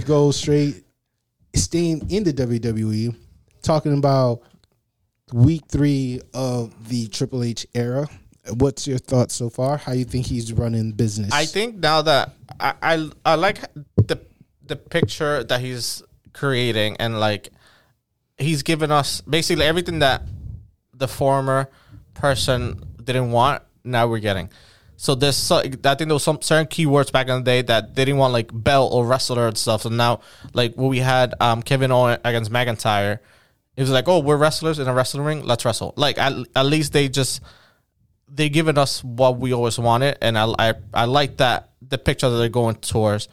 go straight, staying in the WWE, talking about week three of the Triple H era. What's your thoughts so far? How you think he's running business? I think now that I, I I like the the picture that he's creating and like he's given us basically everything that the former person didn't want. Now we're getting. So there's so, I think there was some certain keywords back in the day that they didn't want like belt or wrestler and stuff. So now like when we had um, Kevin Owens against McIntyre, it was like, oh, we're wrestlers in a wrestling ring. Let's wrestle. Like at, at least they just they given us what we always wanted, and I, I I like that the picture that they're going towards.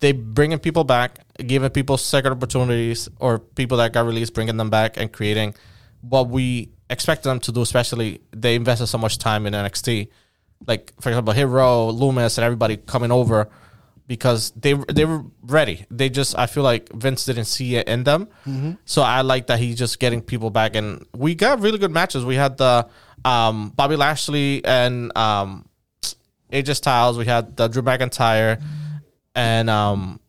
They bringing people back, giving people second opportunities, or people that got released, bringing them back and creating what we expected them to do. Especially they invested so much time in NXT, like for example, Hero, Lumis, and everybody coming over because they they were ready. They just I feel like Vince didn't see it in them. So I like that he's just getting people back, and we got really good matches. We had the um, Bobby Lashley and um, AJ Styles. We had the Drew McIntyre and um,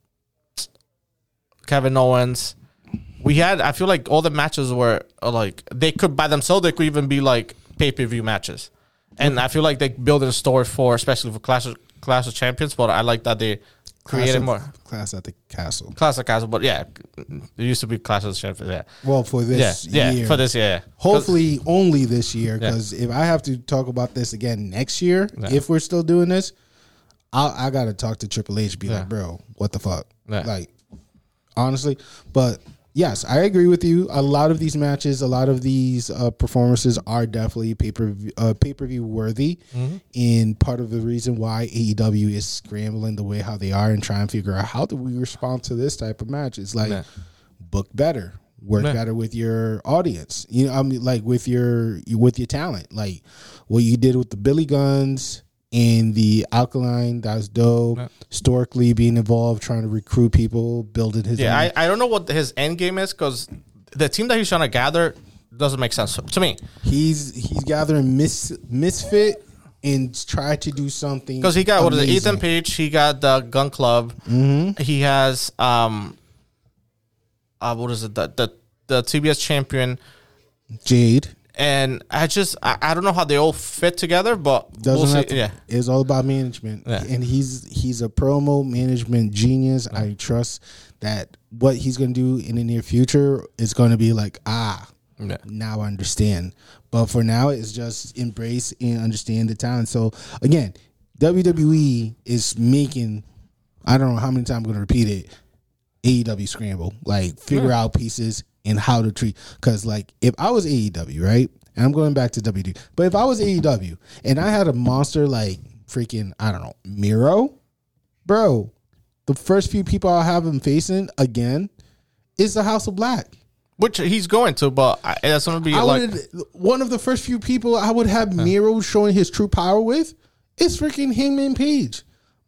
Kevin Owens. We had I feel like all the matches were like they could by themselves. They could even be like pay per view matches, and I feel like they build a story for especially for Clash of, Clash of Champions. But I like that they class created at, more class at the castle. Clash of Castle. But yeah, it used to be Clash of Champions. Yeah, Well, for yeah, this yeah. year, For this, yeah. yeah. 'Cause- hopefully only this year. Because if I have to talk about this again next year, if we're still doing this, I I gotta talk to Triple H. Be like, bro, what the fuck? Yeah. Like, honestly, but. Yes, I agree with you. A lot of these matches, a lot of these uh, performances are definitely pay per uh, pay per view worthy, Mm-hmm. and part of the reason why AEW is scrambling the way how they are and trying to figure out how do we respond to this type of match. It's like Yeah. book better, work Yeah. better with your audience. You know, I mean, like with your with your talent, like what you did with the Billy Gunns and the Alkaline. That was dope. Historically, being involved, trying to recruit people, building his. Yeah, I, I don't know what his end game is because the team that he's trying to gather doesn't make sense to me. he's he's gathering mis misfit and try to do something Because he got what is it? Ethan Page. He got the Gunn Club. Mm-hmm. He has um, uh, what is it? The the the TBS champion. Jade. And I just I, I don't know how they all fit together, but Doesn't we'll to, yeah, It's all about management, Yeah. and he's he's a promo management genius. I trust that what he's going to do in the near future is going to be like ah, Yeah. now I understand. But for now, it's just embrace and understand the talent. So again, WWE is making. I don't know how many times I'm going to repeat it. AEW scramble, like figure out pieces and how to treat. Because like if I was AEW, right, and I'm going back to WD, but if I was AEW and I had a monster like freaking I don't know Miro, bro, the first few people I'll have him facing again is the House of Black. which he's going to, but I, that's gonna be I like would one of the first few people I would have Miro showing his true power with is freaking Hangman Page,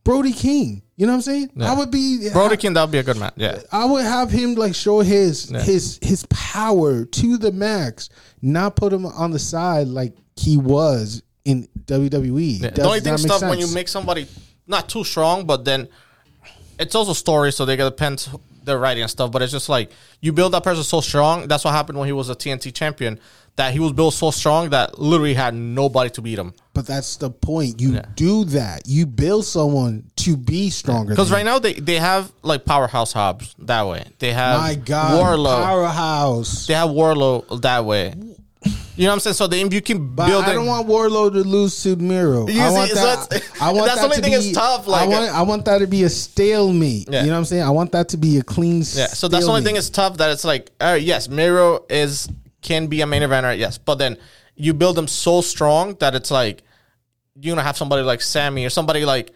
Brody King. You know what I'm saying? I would be Brody King. That would be a good match. Yeah, I would have him like show his his his power to the max, not put him on the side like he was in WWE. Yeah. The only thing stuff when you make somebody not too strong, but then it's also story, so they gotta depend their writing and stuff. But it's just like you build that person so strong. That's what happened when he was a TNT champion. That he was built so strong that literally had nobody to beat him. but that's the point. You do that. You build someone to be stronger. Because right now they, they have like powerhouse Hobbs that way. They have my God, Wardlow. powerhouse. They have Wardlow that way. You know what I'm saying? So then you can But build. I don't want Wardlow to lose to Miro. You I want that. I want that's the that only to thing be, that's tough, like- I want, I want that to be a stalemate. Yeah. You know what I'm saying? I want that to be a clean. Yeah, so that's the only thing is tough that it's like, uh, yes, Miro is can be a main eventer, yes, but then you build them so strong that it's like you're gonna have somebody like Sammy or somebody like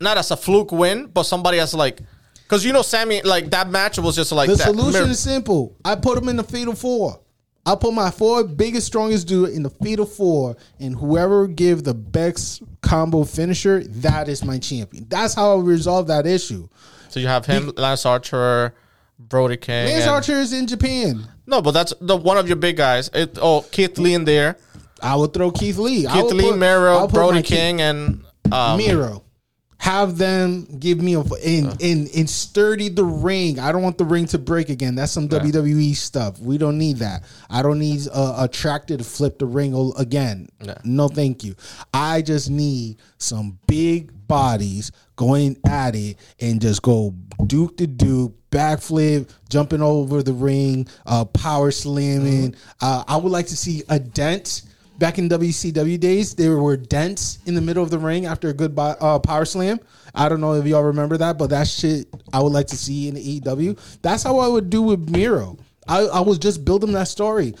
not as a fluke win, but somebody as like because you know Sammy like that match was just like The that. solution Mir- is simple. I put them in the fatal four. I put my four biggest, strongest dude in the fatal four, and whoever give the best combo finisher, that is my champion. That's how I resolve that issue. so you have him, Lance Archer, Brody King. Lance and- Archer is in Japan. No, but that's the one of your big guys. It, oh, Keith Lee in there, I would throw Keith Lee. Keith Lee, put- Miro, Brody my Keith- King, and um, Miro. Have them give me a and and and sturdy the ring. I don't want the ring to break again. That's some WWE stuff. We don't need that. I don't need a, a tractor to flip the ring again. No, thank you. I just need some big bodies going at it and just go duke to duke, backflip, jumping over the ring, uh, power slamming. Uh, I would like to see a dent. Back in WCW days, there were dents in the middle of the ring after a good uh, power slam. I don't know if y'all remember that, but that shit I would like to see in AEW. That's how I would do with Miro. I, I was just building that story.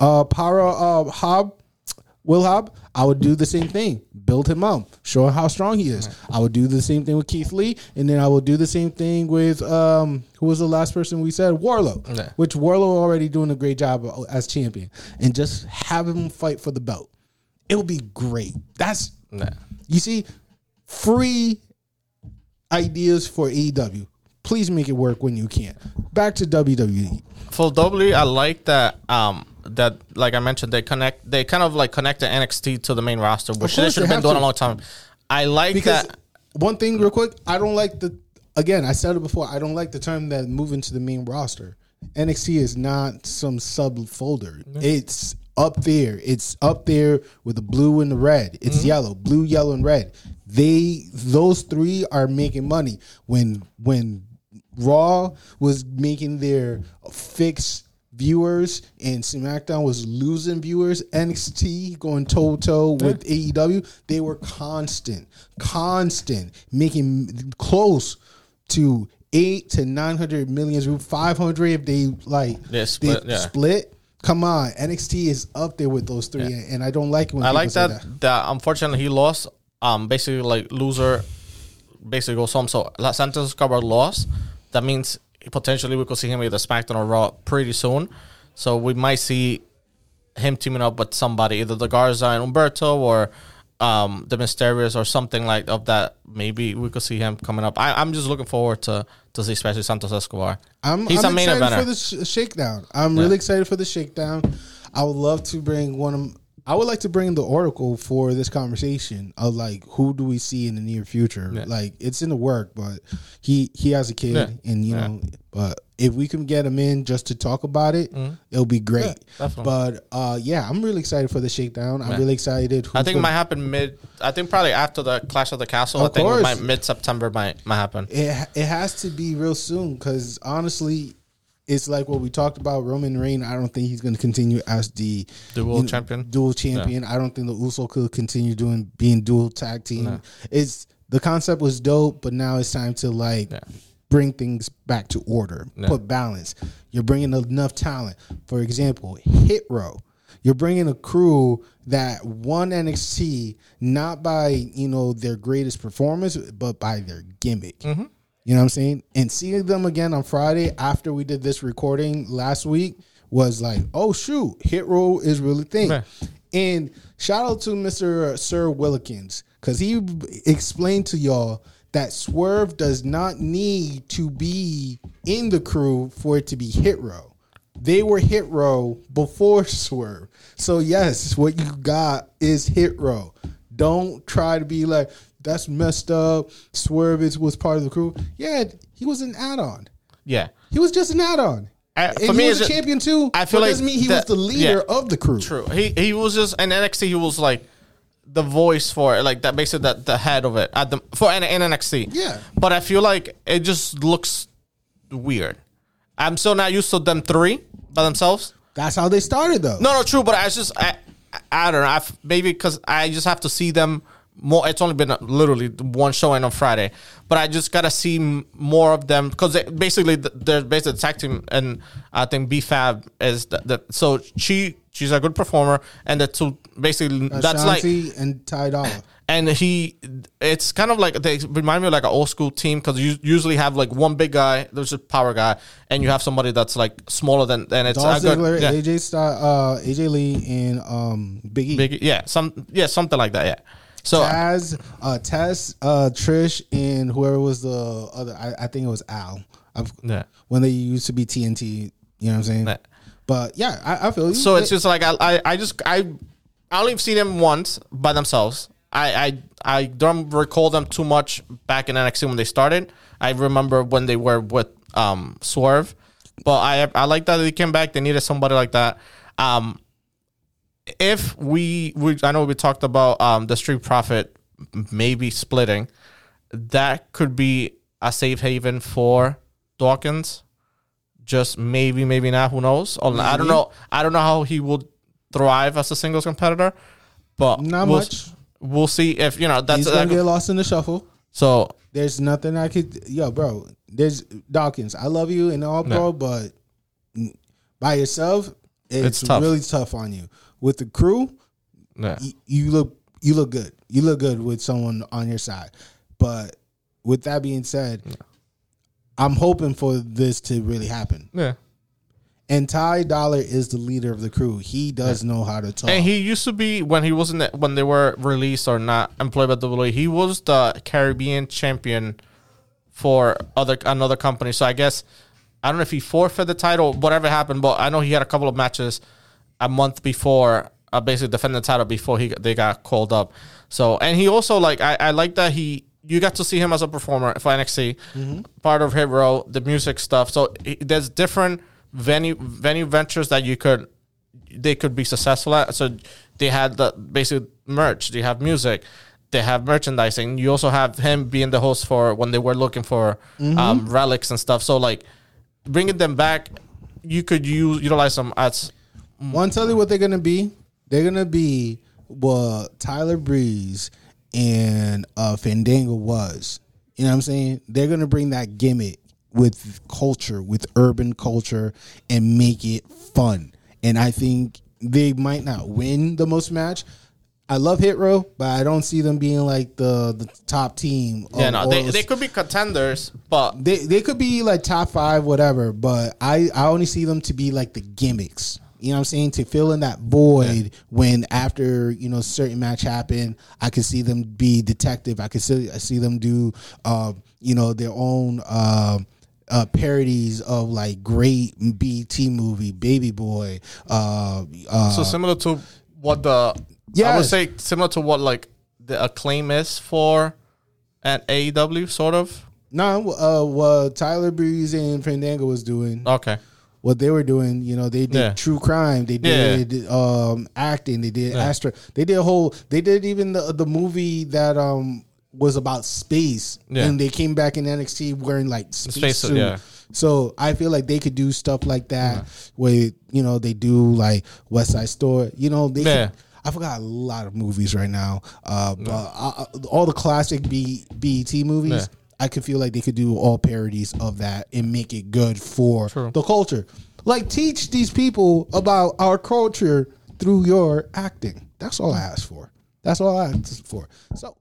Uh, Power uh, Hob, Will Hobb, I would do the same thing. Build him up, show him how strong he is. I would do the same thing with Keith Lee, and then I would do the same thing with um, who was the last person we said Wardlow, Yeah. which Wardlow already doing a great job as champion, and just have him fight for the belt. It would be great. That's Yeah. you see, free ideas for AEW. Please make it work when you can. Back to. WWE. For WWE, I like that. Um, that like I mentioned, they connect. They kind of like connect the NXT to the main roster, which they should have been doing to. a long time. I like Because that. one thing, real quick, I don't like the. Again, I said it before. I don't like the term that move into the main roster. NXT is not some sub folder. It's up there. It's up there with the blue and the red. It's Mm-hmm. yellow, blue, yellow, and red. They those three are making money. When when Raw was making their fixed viewers and SmackDown was losing viewers. NXT going toe to toe with AEW. They were constant, constant, making close to eight to nine hundred millions, five hundred if they like Yeah, split, they yeah. split. Come on, NXT is up there with those three, and I don't like it when I like say that, that. unfortunately he lost. Um, basically like loser, basically goes home. So Santos Escobar lost. That means potentially we could see him either SmackDown or Raw pretty soon. So we might see him teaming up with somebody, either the Garza and Humberto or um, the Mysterious or something like of that. Maybe we could see him coming up. I, I'm just looking forward to to see especially Santos Escobar. I'm, He's I'm a main excited eventer. for the sh- shakedown. I'm really excited for the shakedown. I would love to bring one of. I would like to bring the oracle for this conversation of like who do we see in the near future? Like it's in the work, but he he has a kid, Yeah. and you know, but if we can get him in just to talk about it, it'll be great. Mm-hmm. but uh, yeah, I'm really excited for the shakedown. I'm really excited. I think it might happen mid. I think probably after the Clash of the Castle. Of I think mid September might might happen. it it has to be real soon because honestly, it's like what we talked about. Roman Reign, I don't think he's going to continue as the Dual you know, champion? Dual champion. I don't think the Uso could continue doing being dual tag team. It's the concept was dope, but now it's time to like. Bring things back to order, put balance. You're bringing enough talent. For example, Hit Row. You're bringing a crew that won NXT not by you know their greatest performance, but by their gimmick. Mm-hmm. You know what I'm saying? And seeing them again on Friday after we did this recording last week was like, oh shoot, Hit Row is really thing. And shout out to Mr. Sir Willikins because he explained to y'all that Swerve does not need to be in the crew for it to be Hit Row. They were Hit Row before Swerve. So yes, what you got is Hit Row. Don't try to be like that's messed up. Swerve is was part of the crew. Yeah, he was an add-on. Yeah. He was just an add-on. Uh, and for he me, was a champion too. I feel like doesn't mean he was the leader yeah. of the crew. True. He he was just in NXT. He was like the voice for it, like that, basically that the head of it at the for in, in NXT. Yeah. But I feel like it just looks weird. I'm still not used to them three by themselves. That's how they started though. No, no, true. But I just I I don't know. I've, maybe because I just have to see them more. It's only been literally one showing on Friday, but I just gotta see more of them because basically they're basically the tag team, and I think B Fab is the, the so she she's a good performer, and the two basically that's like Ashante and Ty Dolla. and he it's kind of like they remind me of like an old school team because you usually have like one big guy there's a power guy and you have somebody that's like smaller than and it's Dolph good- Ziggler, yeah. AJ Sty- uh, AJ Lee, and um, Big E. Big, yeah, some, yeah, something like that. Yeah. So Taz, uh, Taz, uh, Trish, and whoever was the other. I, I think it was Al. I've, Yeah. When they used to be TNT, you know what I'm saying? But yeah, I, I feel you. so it's just like I, I, I just I, I only seen them once by themselves, I, I I don't recall them too much back in NXT when they started. I remember when they were with um, Swerve, but I I like that they came back. They needed somebody like that. Um, if we, we I know we talked about um, the Street Profit maybe splitting, that could be a safe haven for Dawkins. Just maybe, maybe not. Who knows? Or I don't know. I don't know how he would thrive as a singles competitor, but Not we'll, much. We'll see if you know that's He's gonna get lost in the shuffle. so. There's nothing I could. Yo, bro. There's Dawkins. I love you and all, bro, but by yourself, it's, It's tough. really tough on you. With the crew, Yeah. y- you look you look good. You look good with someone on your side. But with that being said, I'm hoping for this to really happen. Yeah. And Ty Dollar is the leader of the crew. He does know how to talk. And he used to be when he wasn't when they were released or not employed by WWE. He was the Caribbean champion for other another company. So I guess I don't know if he forfeited the title, whatever happened, but I know he had a couple of matches a month before, uh, basically defending the title before he they got called up. So and he also like I, I like that he you got to see him as a performer for NXT, part of Hit Row, the music stuff. So he, there's different venue venue ventures that you could they could be successful at. So they had the basic merch, they have music, they have merchandising. You also have him being the host for when they were looking for um, relics and stuff. So like bringing them back, you could use utilize them as to tell you what they're gonna be? They're gonna be what Tyler Breeze and uh, Fandango was. You know what I'm saying? They're gonna bring that gimmick with culture, with urban culture, and make it fun. And I think they might not win the most match. I love Hit Row, but I don't see them being like the the top team. yeah, of no, they, those- they could be contenders, but they they could be like top five, whatever. But I I only see them to be like the gimmicks. You know what I'm saying? To fill in that void when after you know certain match happened, I could see them be detective. I could see I see them do uh, you know their own. Uh, uh, parodies of like great BET movie, Baby Boy. Uh, uh, so similar to what the I would say similar to what like the acclaim is for at AEW, sort of. no, uh, what Tyler Breeze and Fandango was doing. Okay. What they were doing. You know, they did Yeah. true crime. They Yeah. did um, acting. They did Yeah. Astra. They did a whole. They did even the the movie that um was about space, Yeah. and they came back in NXT wearing like space, space suit, yeah. So I feel like they could do stuff like that, where you know they do like West Side Story. You know, they. Yeah. Could, I forgot a lot of movies right now, uh, but uh, all the classic B, BET movies. I could feel like they could do all parodies of that and make it good for True. the culture. Like teach these people about our culture through your acting. That's all I ask for. That's all I ask for. So